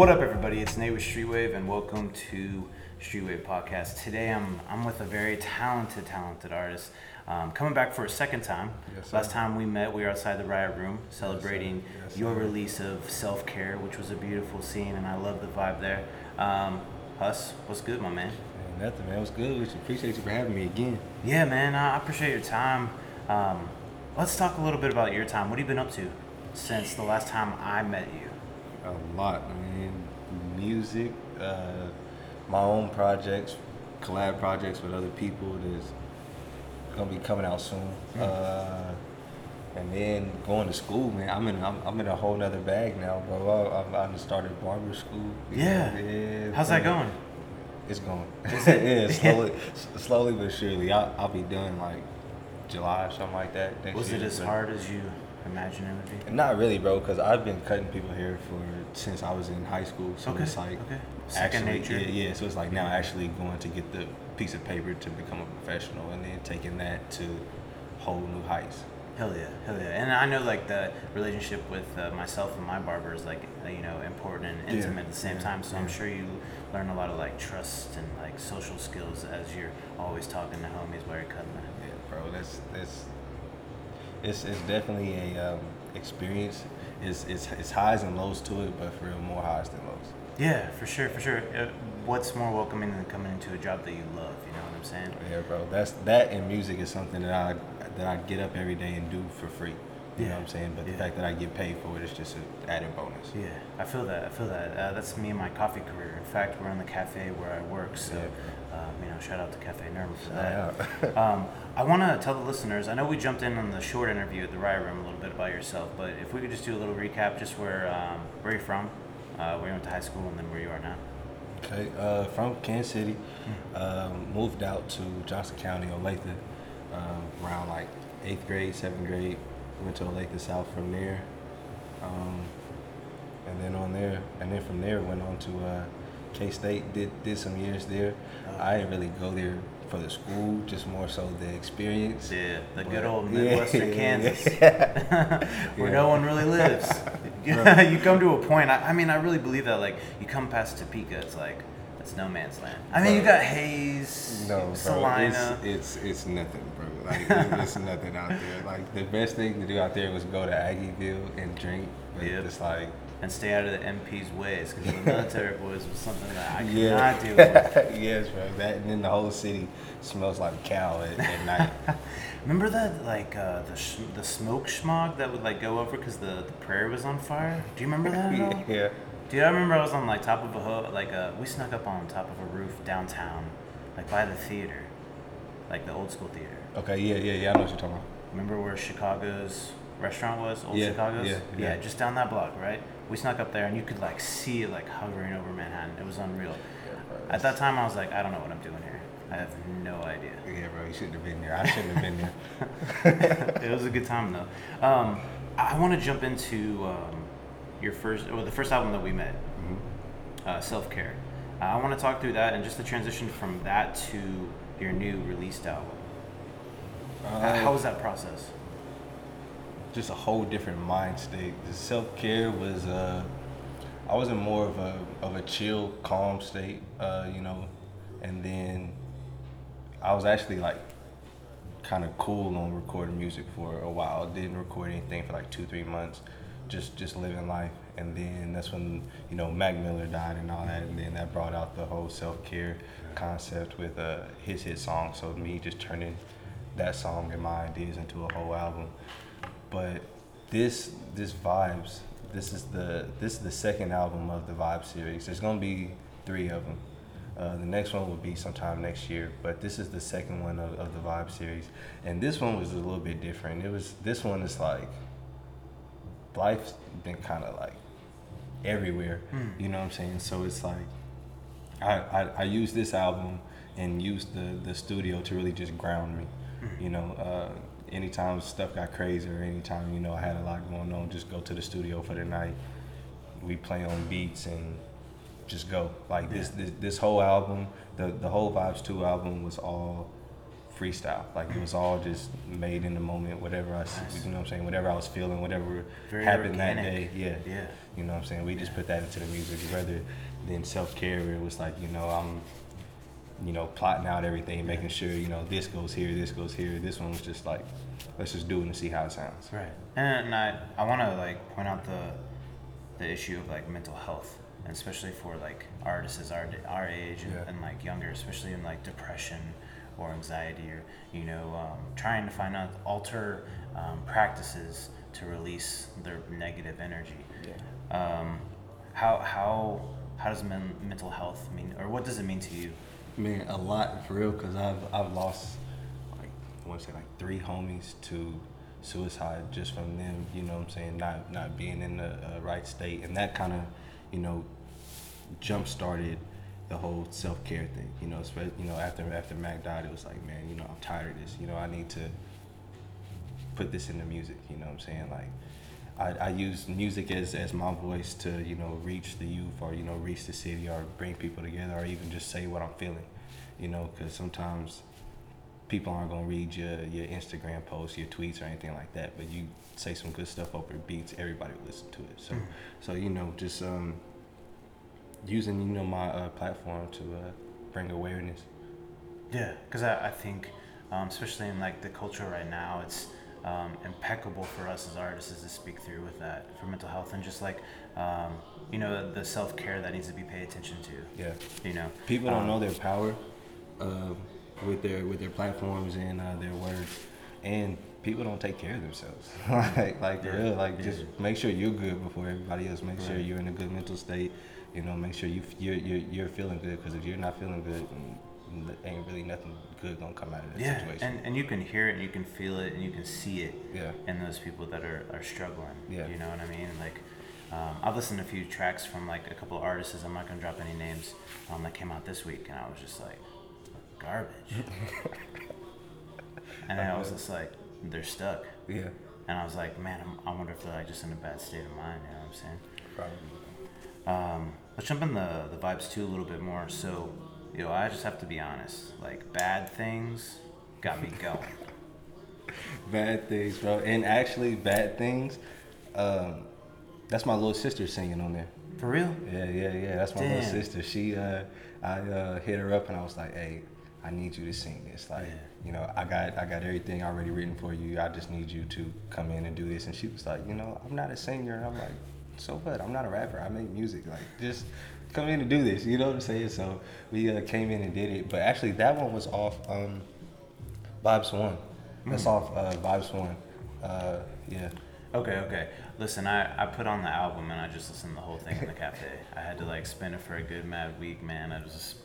What up, everybody? It's Nate with Streetwave, and welcome to Streetwave Podcast. Today, I'm I'm with a very talented, talented artist, um, coming back for a second time. Yes. Last time we met, we were outside the Riot Room celebrating Yes, your release of Self Care, which was a beautiful scene, and I love the vibe there. Um, Huss, what's good, my man? Nothing, man. Was good. We appreciate you for having me again. Yeah, man, I appreciate your time. Um, let's talk a little bit about your time. What have you been up to since the last time I met you? A lot, man. Music, uh, my own projects, collab projects with other people that's gonna be coming out soon. Mm. Uh, and then going to school, man. I'm in I'm, I'm in a whole nother bag now, bro. I, I, I started barber school. Yeah. yeah. How's that going? It's going. Is it? yeah, slowly, s- slowly but surely. I'll, I'll be done like July or something like that. Was it as hard as you imagined it would be? Not really, bro, because I've been cutting people hair for since I was in high school. So Okay, it's like okay. Second actually, nature. Yeah, yeah. So it's like now actually going to get the piece of paper to become a professional, and then taking that to whole new heights. Hell yeah, hell yeah. And I know like the relationship with uh, myself and my barber is like uh, you know important and Yeah, intimate at the same yeah, time. So I'm sure you learn a lot of like trust and like social skills as you're always talking to homies while you're cutting them. Yeah, bro. That's that's it's it's definitely a um, experience. It's, it's it's highs and lows to it, but for real, more highs than lows. Yeah, for sure, for sure. Uh, what's more welcoming than coming into a job that you love? You know what I'm saying? Yeah, bro. That's that and music is something that I that I get up every day and do for free. You know Yeah, what I'm saying? But yeah. the fact that I get paid for it is just an added bonus. Yeah, I feel that. I feel that. Uh, that's me and my coffee career. In fact, we're in the cafe where I work. So, um, you know, shout out to Cafe Nerma for that. Um, I want to tell the listeners. I know we jumped in on the short interview at the Riot Room a little bit about yourself, but if we could just do a little recap, just where um, where you're from, uh, where you went to high school, and then where you are now. Okay, uh, from Kansas City, Hmm. um, moved out to Johnson County, Olathe, um, around like eighth grade, seventh grade. Went to Olathe South from there, um, and then on there, and then from there went on to uh, K State. Did did some years there. Oh. I didn't really go there for the school, just more so the experience. Yeah, the But- good old yeah, Midwestern Kansas, yeah. where Yeah. no one really lives. you come to a point. I, I mean, I really believe that. Like, you come past Topeka, it's like it's no man's land. I mean, you got Hays, No, bro, Salina. it's, it's it's nothing, bro. Like it- nothing out there. Like the best thing to do out there was go to Aggieville and drink. But Yep. it's like and stay out of the MP's ways because the military boys was something that I could yeah, not deal with. yes, bro. That and then the whole city smells like cow at, at night. Remember that like uh, the sh- the smoke smog that would like go over because the, the prairie was on fire? Do you remember that? At all? yeah. Dude, I remember I was on like top of a ho- like uh, we snuck up on top of a roof downtown, like by the theater, like the old school theater. Okay. Yeah. Yeah. Yeah. I know what you're talking about. Remember where Chicago's restaurant was? Old Yeah, Chicago's? yeah, yeah. just down that block, right? We snuck up there and you could like see it like hovering over Manhattan. It was unreal. At that time, I was like, I don't know what I'm doing here. I have no idea. Yeah, bro. You shouldn't have been there. I shouldn't have been there. it was a good time though. Um, I want to jump into um, your first, or the first album that we met, Mhm. uh, Self Care. Uh, I want to talk through that and just the transition from that to your new released album. Uh, How was that process? just a whole different mind state. The self care was uh, I was in more of a of a chill, calm state, uh, you know, and then I was actually like kind of cool on recording music for a while. Didn't record anything for like two three months, just just living life. And then that's when you know Mac Miller died and all that, and then that brought out the whole self care concept with uh, his hit song. So me just turning that song and my ideas into a whole album. But this this vibes this is the this is the second album of the vibe series. There's gonna be three of them. Uh, the next one will be sometime next year but this is the second one of, of the vibe series. And this one was a little bit different. It was this one is like life's been kind of like everywhere you know what i'm saying? So it's like I, I, I use this album and use the, the studio to really just ground me. You know, uh, anytime stuff got crazy or anytime, you know, I had a lot going on, just go to the studio for the night. We play on beats and just go. Like this, this this whole album, the, the whole Vibes 2 album was all freestyle. Like it was all just made in the moment, whatever I, Nice. you know what I'm saying, whatever I was feeling, whatever Very happened that day. Yeah. Yeah. You know what I'm saying? We just put that into the music rather than self care. It was like, you know, I'm, you know, plotting out everything, making sure, you know, this goes here, this goes here. This one was just like, let's just do it and see how it sounds. Right. And I, I want to like point out the the issue of like mental health, and especially for like artists our our age and, Yeah. and like younger, especially in like depression or anxiety or you know um, trying to find out alter um, practices to release their negative energy. Yeah. Um, how how how does men, mental health mean, or what does it mean to you? Man, a lot for real, cause I've I've lost like I want to say like three homies to suicide just from them. You know what I'm saying? Not not being in the uh, right state, and that kind of, you know, jump started the whole self care thing. You know, you know after after Mac died, it was like, man, you know, I'm tired of this. You know, I need to put this into music. You know what I'm saying? Like. I, I use music as, as my voice to you know reach the youth or you know reach the city or bring people together or even just say what I'm feeling, you know, because sometimes people aren't gonna read your your Instagram posts, your tweets or anything like that, but you say some good stuff over beats, everybody will listen to it. So Mhm. so you know just um, using you know my uh, platform to uh, bring awareness. Yeah, because I, I think, um, especially in like the culture right now, it's um, impeccable for us as artists is to speak through with that for mental health and just like, um, you know, the self care that needs to be paid attention to. Yeah. You know, People don't Um, know their power uh, with their with their platforms and uh, their words, and people don't take care of themselves. like like Yeah, real, like yeah. just make sure you're good before everybody else. Make sure you're in a good mental state. You know, make sure you you're you're, you're feeling good because if you're not feeling good, ain't really nothing good gonna come out of that Yeah, situation. and, and you can hear it, and you can feel it, and you can see it yeah, in those people that are, are struggling. Yeah. You know what I mean? Like, um, I've listened to a few tracks from like a couple of artists. I'm not gonna drop any names um, that came out this week, and I was just like, garbage. and I was just like, they're stuck. yeah, And I was like, man, I'm, I wonder if they're like just in a bad state of mind. You know what I'm saying? probably. Um, let's jump in the the vibes too a little bit more. So, you know, I just have to be honest. Like, bad things got me going. Bad things, bro. And actually, bad things. Um, that's my little sister singing on there. For real? Yeah, yeah, yeah. That's my little sister. She, uh, I uh, hit her up and I was like, "Hey, I need you to sing this. Like, Yeah. you know, I got, I got everything already written for you. I just need you to come in and do this." And she was like, "You know, I'm not a singer." And I'm like, "So what? I'm not a rapper. I make music. Like, just come in and do this." You know what I'm saying? So we uh, came in and did it. But actually, that one was off um, Vibes One. That's Mm. off uh, Vibes One. Uh, yeah. Okay, okay. Listen, I, I put on the album and I just listened to the whole thing in the cafe. I had to like spin it for a good mad week, man. I was just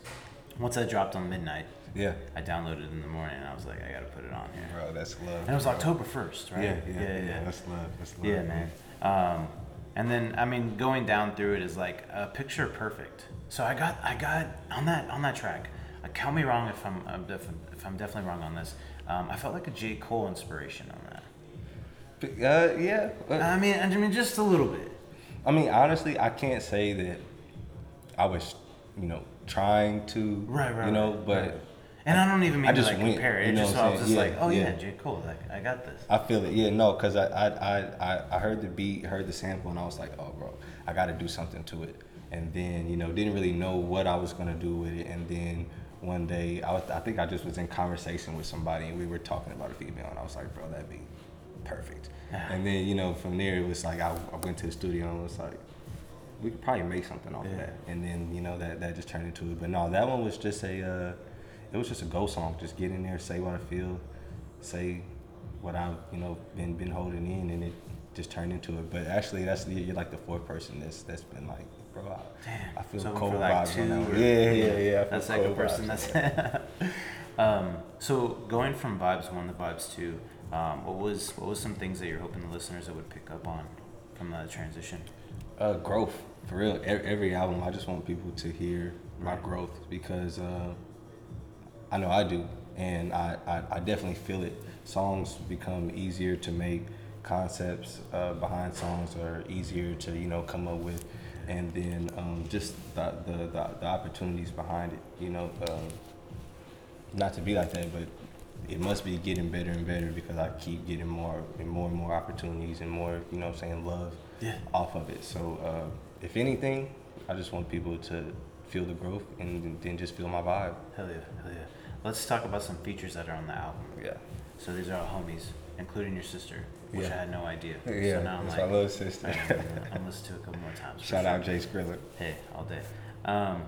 once I dropped on midnight, Yeah. I downloaded it in the morning and I was like, I gotta put it on here. Bro, that's love. And it was bro. October first, right? Yeah, yeah, yeah, That's love. That's love. Yeah, man. Um, and then I mean, going down through it is like a picture perfect. So I got, I got on that on that track. Uh, count me wrong if I'm, if I'm definitely wrong on this. Um, I felt like a J Cole inspiration on that. Uh, yeah. uh, I mean, I mean, just a little bit. I mean, honestly, I can't say that I was, you know, trying to, Right, right, you know, right, but right. And I don't even mean I to just like went, compare it. you know just I'm was just saying? like, oh yeah, yeah. J Cole, like I got this. I feel it. Yeah, no, because I, I, I, I, heard the beat, heard the sample, and I was like, oh, bro, I got to do something to it. And then, you know, didn't really know what I was gonna do with it. And then one day, I, was, I think I just was in conversation with somebody, and we were talking about a female, and I was like, bro, that'd be perfect. Yeah. And then, you know, from there, it was like I, I went to the studio and was like, we could probably make something off Yeah. of that. And then, you know, that, that just turned into it. But no, that one was just a, uh, it was just a go song. Just get in there, say what I feel, say what I've, you know, been been holding in, and it just turned into it. But actually, that's you're like the fourth person that's that's been like, bro, I, Damn. I feel So cold like vibes two on that or- Yeah, yeah, yeah. That's like a person vibes. that's. um, so going from vibes one to vibes two, um, what was what was some things that you're hoping the listeners that would pick up on from the transition? Uh, growth for real. Every, every album, I just want people to hear my growth because uh, I know I do, and I, I, I definitely feel it. Songs become easier to make. Concepts uh, behind songs are easier to you know come up with, and then um, just the, the, the, the opportunities behind it. You know, um, not to be like that, but it must be getting better and better because I keep getting more and more and more opportunities and more, you know, I'm saying love Yeah. off of it. So uh, if anything, I just want people to feel the growth and then just feel my vibe. Hell yeah, hell yeah. Let's talk about some features that are on the album. Yeah. So these are all homies, including your sister, which Yeah. I had no idea. Yeah, so now I'm that's like, my little sister. I'm gonna listen to it a couple more times. Shout sure. out Jay Skrilla. Hey, all day. Um,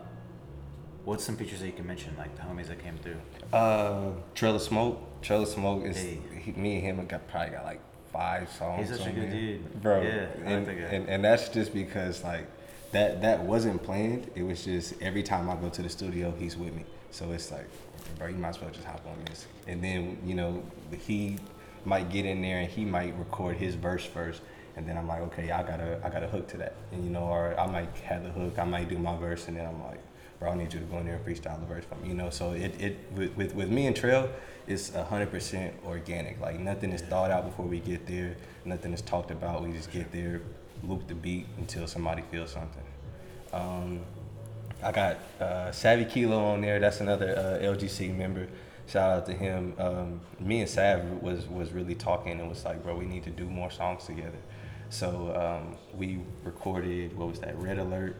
what's some features that you can mention, like the homies that came through? Uh, Trail of Smoke. Trail of Smoke is Hey. he, me and him got probably got like five songs. He's such a good there. dude. bro. Yeah, like and, and and that's just because like that that wasn't planned. It was just every time I go to the studio, he's with me. So it's like, bro, you might as well just hop on this. And then you know he might get in there and he might record his verse first. And then I'm like, okay, I gotta, I gotta hook to that, and you know, or I might have the hook, I might do my verse, and then I'm like, bro, I need you to go in there and freestyle the verse for me, you know. So it, it with, with, with me and Trail, it's hundred percent organic. Like nothing is thought out before we get there. Nothing is talked about. We just get there, loop the beat until somebody feels something. Um, I got uh, Savvy Kilo on there. That's another uh, LGC member. Shout out to him. Um, me and Sav was was really talking and was like, bro, we need to do more songs together. So um, we recorded what was that Red Alert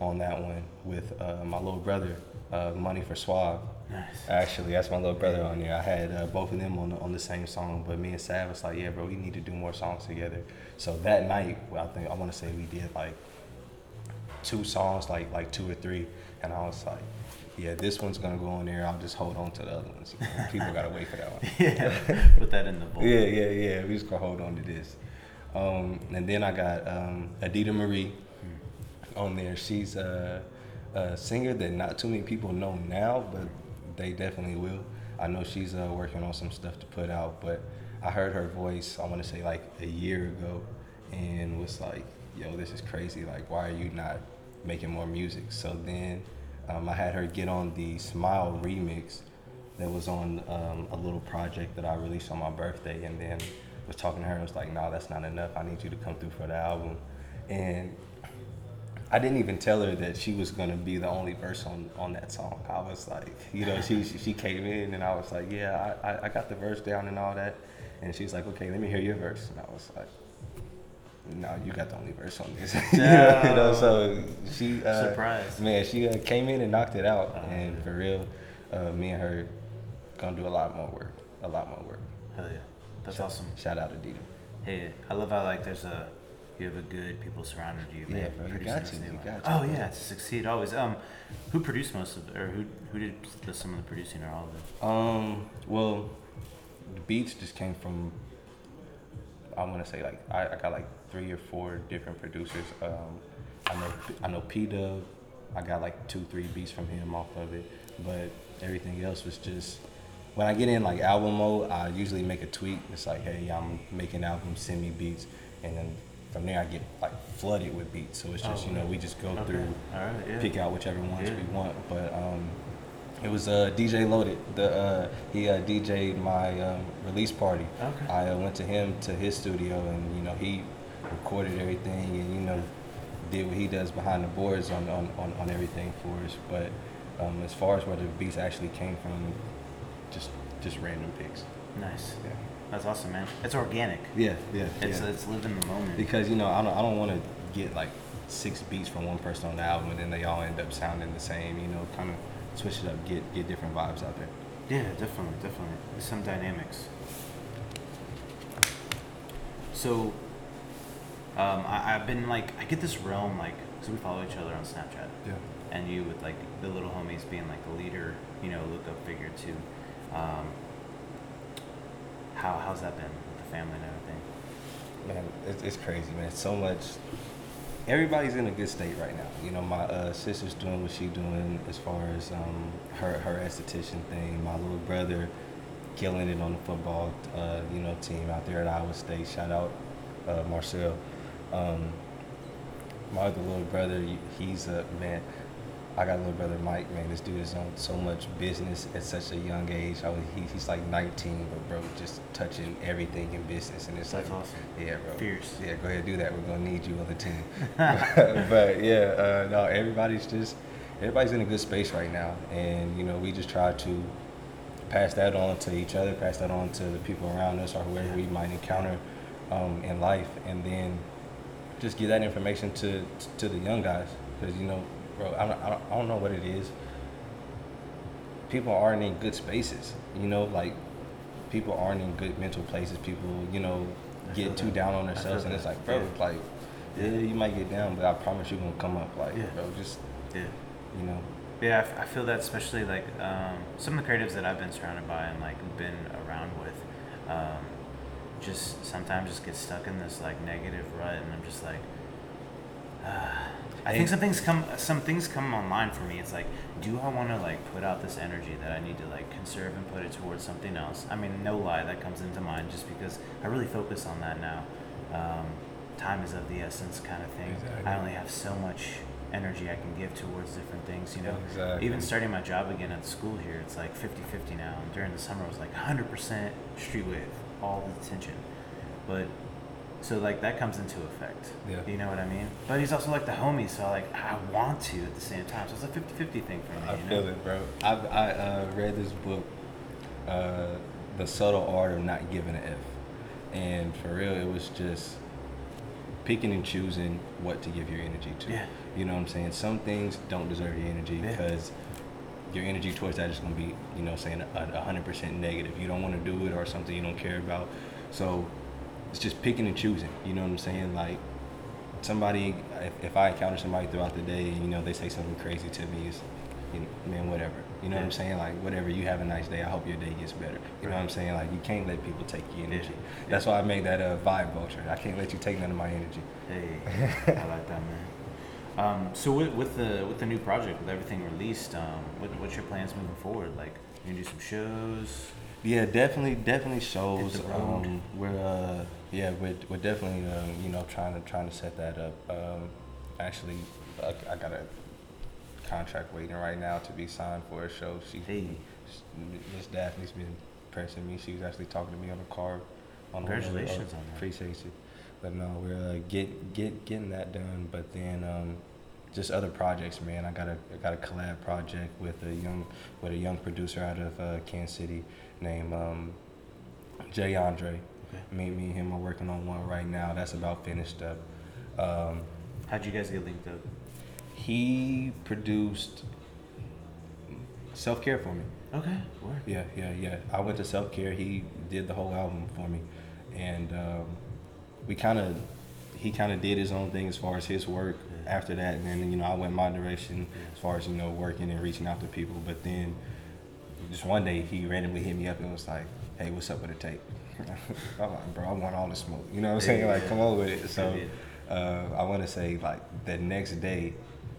on that one with uh, my little brother, uh, Money for Suave. Nice. Actually, that's my little brother on there. I had uh, both of them on the, on the same song, but me and Sav was like, yeah, bro, we need to do more songs together. So that night, I think I want to say we did like two songs, like like two or three, and I was like, yeah, this one's gonna go in there. I'll just hold on to the other ones. People gotta wait for that one. yeah, put that in the bowl. Yeah, yeah, yeah. We just gonna hold on to this. Um, and then I got um, Adita Marie on there. She's a, a singer that not too many people know now, but they definitely will. I know she's uh, working on some stuff to put out, but I heard her voice. I want to say like a year ago, and was like, "Yo, this is crazy. Like, why are you not making more music?" So then um, I had her get on the Smile remix that was on um, a little project that I released on my birthday, and then was talking to her and was like, "No, that's not enough. I need you to come through for the album." And I didn't even tell her that she was gonna be the only verse on, on that song. I was like, you know, she she came in and I was like, yeah, I, I, I got the verse down and all that, and she's like, okay, let me hear your verse, and I was like. No, you got the only verse on this. you know, so she uh, Surprise. Man, she uh, came in and knocked it out, Oh, and yeah. for real, uh, me and her gonna do a lot more work, a lot more work. Hell yeah, that's Shout- awesome. Shout out to Dita. Hey, I love how like there's a you have a good people surrounding you. Yeah, man, bro, you got to, new you got to, Oh yeah, to succeed always. Um, who produced most of or who who did the, some of the producing or all of it? Um, well, the beats just came from. I want to say like I, I got like three or four different producers. Um, I know I know P Dub. I got like two three beats from him off of it, but everything else was just. When I get in like album mode, I usually make a tweet. It's like, hey, I'm making albums, send me beats, and then from there I get like flooded with beats. So it's just Oh, you know we just go okay. through right, yeah. pick out whichever ones Yeah. we want. But um, it was uh, DJ Loaded. The uh, he uh, DJ'd my um, release party. Okay. I uh, went to him to his studio, and you know he recorded everything, and you know did what he does behind the boards on on, on, on everything for us. But um, as far as where the beats actually came from, just just random picks. Nice. Yeah. That's awesome, man. It's organic. Yeah, yeah, It's it's living the moment. because you know I don't I don't want to get like six beats from one person on the album and then they all end up sounding the same. You know, kind of switch it up, get get different vibes out there. Yeah, definitely, definitely. There's some dynamics. So, um, I, I've been like, I get this realm like, because we follow each other on Snapchat. Yeah. And you with like the little homies being like a leader, you know, look up figure too. Um, how how's that been with the family and everything? Man, it's, it's crazy, man. It's So much. Everybody's in a good state right now. You know, my uh, sister's doing what she's doing as far as um, her her esthetician thing. My little brother killing it on the football, uh, you know, team out there at Iowa State. Shout out uh, Marcel. Um, my other little brother, he's a man. I got a little brother Mike, man. This dude is on so much business at such a young age. I was, he, he's like 19, but bro, just touching everything in business, and it's That's like, awesome. yeah, bro. Fierce. Yeah, go ahead, do that. We're gonna need you on the team. but yeah, uh, no, everybody's just everybody's in a good space right now, and you know, we just try to pass that on to each other, pass that on to the people around us or whoever we might encounter um, in life, and then just give that information to to the young guys. Because you know, bro, I don't, I don't, I don't know what it is. People aren't in good spaces. You know, like people aren't in good mental places. People, you know, get too that. down on themselves, and it's like, bro, Yeah. like, yeah, you might get down, but I promise you're gonna come up. Like, Yeah. bro, just Yeah. you know, Yeah, I f- I feel that especially like um, some of the creatives that I've been surrounded by and like been around with, um, just sometimes just get stuck in this like negative rut, and I'm just like, uh, I think some things come some things come online for me. It's like, do I want to like put out this energy that I need to like conserve and put it towards something else? I mean, no lie, that comes into mind just because I really focus on that now. Um, time is of the essence, kind of thing. Exactly. I only have so much energy I can give towards different things, you know. Exactly. Even starting my job again at school here, it's like 50-50 now. And during the summer, it was like 100% street wave, all the attention. But so like that comes into effect. Yeah. You know what I mean? But he's also like the homie, so like I want to at the same time. So it's a 50-50 thing for me. I you know? feel it, bro. I I uh, read this book, uh, The Subtle Art of Not Giving an F, and for real, it was just picking and choosing what to give your energy to. Yeah. You know what I'm saying? Some things don't deserve your energy Yeah. Your energy towards that is going to be, you know, saying a, hundred percent negative. You don't want to do it or something you don't care about. So it's just picking and choosing. You know what I'm saying? Like somebody, if, if I encounter somebody throughout the day, and you know, they say something crazy to me, it's, you know, man, whatever. You know what I'm saying? Like, whatever. You have a nice day. I hope your day gets better. You know what I'm saying? Like, you can't let people take your energy. Yeah. That's why I made that uh, vibe vulture. I can't let you take none of my energy. Hey, I like that, man. Um, so with, with the with the new project, with everything released, um, what, what's your plans moving forward? Like, you gonna do some shows? Yeah, definitely, definitely shows. The. Um, we're uh, yeah, we're, we're definitely um, you know trying to trying to set that up. Um, actually, I, I got a contract waiting right now to be signed for a show. She, Hey. Miss Daphne's been pressing me. She was actually talking to me on the car. On the. Congratulations Uh, on that. Appreciate you. But no, we're uh, get get getting that done. But then um, just other projects, man. I got a I got a collab project with a young with a young producer out of uh, Kansas City named um, Jay Andre. Okay. Me, me and him are working on one right now. That's about finished up. Um, How'd you guys get linked up? he produced Self Care for me. Okay, word. Yeah, yeah, yeah. I went to Self Care. He did the whole album for me, and um, we kind of, he kind of did his own thing as far as his work. After that, and then you know I went my direction as far as you know working and reaching out to people. But then, just one day he randomly hit me up and was like, "Hey, what's up with the tape?" I'm like, "Bro, I want all the smoke." You know what I'm saying? Like, come on with it. So, uh, I want to say like the next day,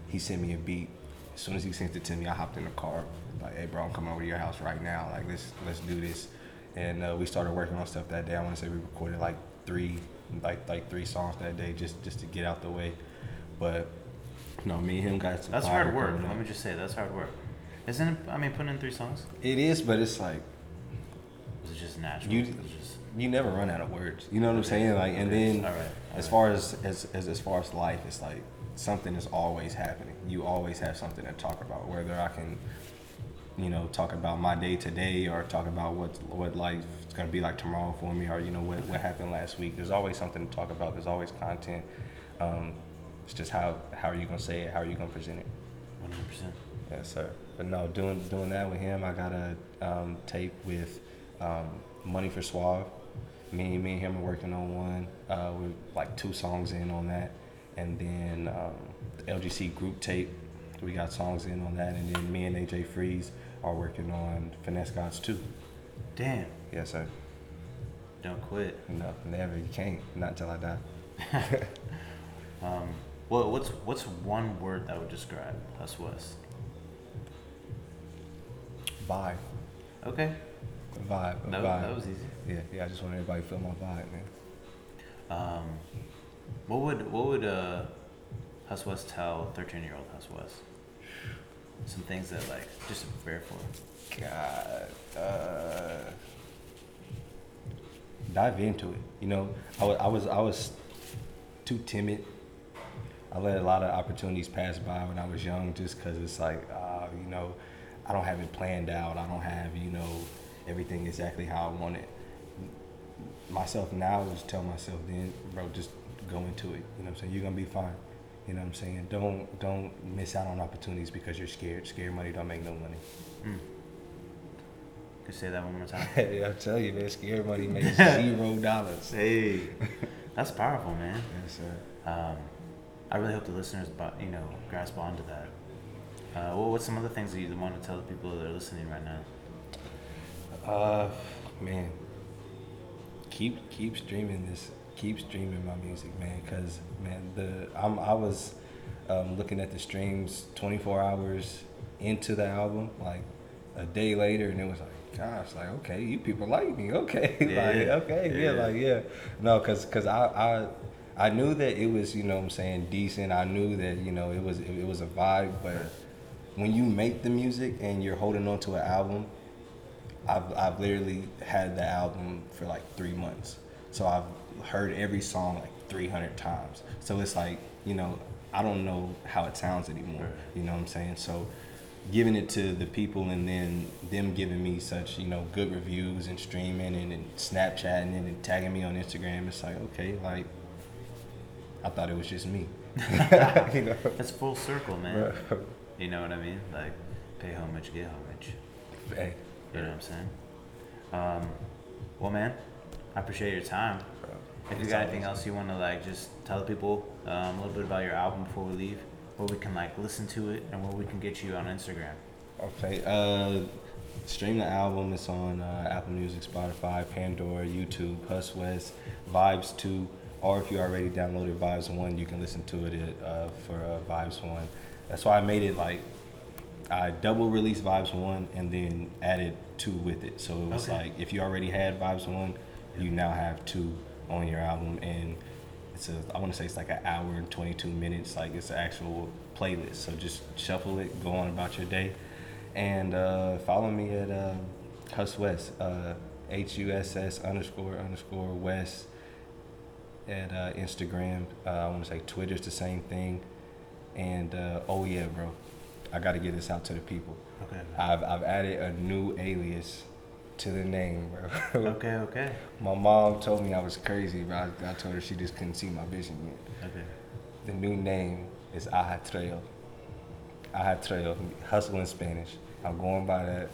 he sent me a beat. As soon as he sent it to me, I hopped in the car. Like, hey, bro, I'm coming over to your house right now. Like, let's let's do this. And uh, we started working on stuff that day. I want to say we recorded like three, like like three songs that day, just just to get out the way. But no, me and him got some. That's hard work. up. Let me just say, that's hard work. Isn't it? I mean, putting in three songs It is, but it's like was it just natural? You- just you never run out of words. You know what I'm saying? Like, and then all right. all as right. far as, as as as far as life, it's like something is always happening. You always have something to talk about. Whether I can, you know, talk about my day today or talk about what what life is gonna be like tomorrow for me, or you know what what happened last week. There's always something to talk about. There's always content. Um, it's just how how are you gonna say it? How are you gonna present it? one hundred percent. Yes, sir. But no, doing doing that with him, I got a um, tape with um, Money for Suave. Me, me and him are working on one. Uh, we're like two songs in on that, and then um, the LGC group tape. We got songs in on that, and then me and AJ Freeze are working on Finesse Gods too. Damn, Yes, sir. don't quit. No, never. You can't. Not until I die. Um, well, what's what's one word that would describe Hus West? Vibe. Okay, Vibe. A that, vibe. that was easy. yeah, yeah. I just want everybody to feel my vibe, man. Um, what would what would uh, Hus West tell thirteen year old Hus West? Some things that like just to prepare for. God, uh, dive into it. You know, I wa- I was I was too timid. I let a lot of opportunities pass by when I was young, just because it's like, uh, you know, I don't have it planned out. I don't have, you know, everything exactly how I want it. Myself now is tell myself then, bro, just go into it. You know what I'm saying? You're gonna be fine. You know what I'm saying? Don't don't miss out on opportunities because you're scared. Scared money don't make no money. Mm. Could say that one more time. I tell you, man, scared money makes zero dollars. Hey, that's powerful, man. Yes, sir. Um, I really hope the listeners, you know, grasp onto that. Uh, well, what's some other things that you want to tell the people that are listening right now? Uh, man, keep keep streaming this. Keep streaming my music, man. Cause man, the I'm I was um, looking at the streams 24 hours into the album, like a day later, and it was like, gosh, like okay, you people like me, okay, Yeah, like okay, yeah. yeah. like yeah, no, cause cause I I. I knew that it was, you know what I'm saying, decent. I knew that, you know, it was it, it was a vibe, but when you make the music and you're holding on to an album, I've, I've literally had the album for like three months. So I've heard every song like 300 times. So it's like, you know, I don't know how it sounds anymore. Right. You know what I'm saying? So giving it to the people and then them giving me such, you know, good reviews and streaming and, and Snapchatting and, and tagging me on Instagram, it's like, okay, like, I thought it was just me. you know? It's full circle, man. Bro. You know what I mean? Like, pay homage, get homage. Hey, You know what I'm saying? Um, well, man, I appreciate your time. If you got anything else you want to like, just tell the people um, a little bit about your album before we leave, where we can like listen to it, and where we can get you on Instagram. Okay. Uh, stream the album. It's on uh, Apple Music, Spotify, Pandora, YouTube, Hus West, Vibes Two, or if you already downloaded Vibes One, you can listen to it uh, for uh, Vibes One. That's why I made it like I double released Vibes One and then added two with it. So it was Okay. like if you already had Vibes One, you now have two on your album, and it's a I want to say it's like an hour and 22 minutes. Like it's an actual playlist. So just shuffle it, go on about your day, and uh, follow me at uh, Hus West, uh, H U S S underscore underscore West at uh, Instagram. Uh, I want to say Twitter's the same thing. And uh, oh yeah, bro, I got to get this out to the people. Okay. I've I've added a new alias to the name, bro. Okay. Okay. my mom told me I was crazy, but I, I told her she just couldn't see my vision yet. Okay. The new name is Ajetreo. Ajetreo, hustle in Spanish. I'm going by that.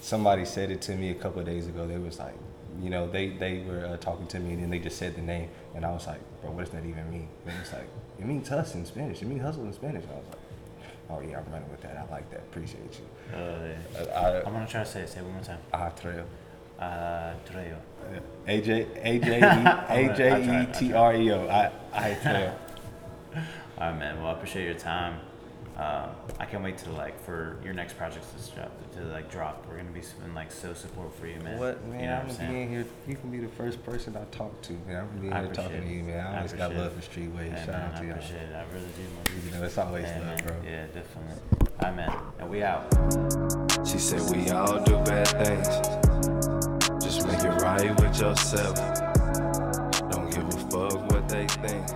Somebody said it to me a couple of days ago. They was like, you know, they they were uh, talking to me and then they just said the name, and I was like, bro, what does that even mean? And it's like, it means hustle in Spanish. It means hustle in Spanish. I was like, oh yeah, I'm running with that. I like that. Appreciate you. Uh, Uh, I'm gonna try to say it. Say it one more time. I, Ajetreo. Uh, Treo. AJ AJ A J E T R E O. I Ajetreo. All right, man. Well, I appreciate your time. Um, I can't wait to like for your next projects to drop. To like drop. We're gonna be in like so support for you, man. What man? You know I'm what I'm gonna be saying? in here. You can be the first person I talk to, man. I'm gonna be I here talking to you, man. I I always got love it. for Streetwave. Yeah, Shout man, out I to y'all. appreciate it. I really do. man. You know, it's always Yeah, love, man. bro. Yeah, definitely. All right, man. And we out. She said we all do bad things. Just make it right with yourself. Don't give a fuck what they think.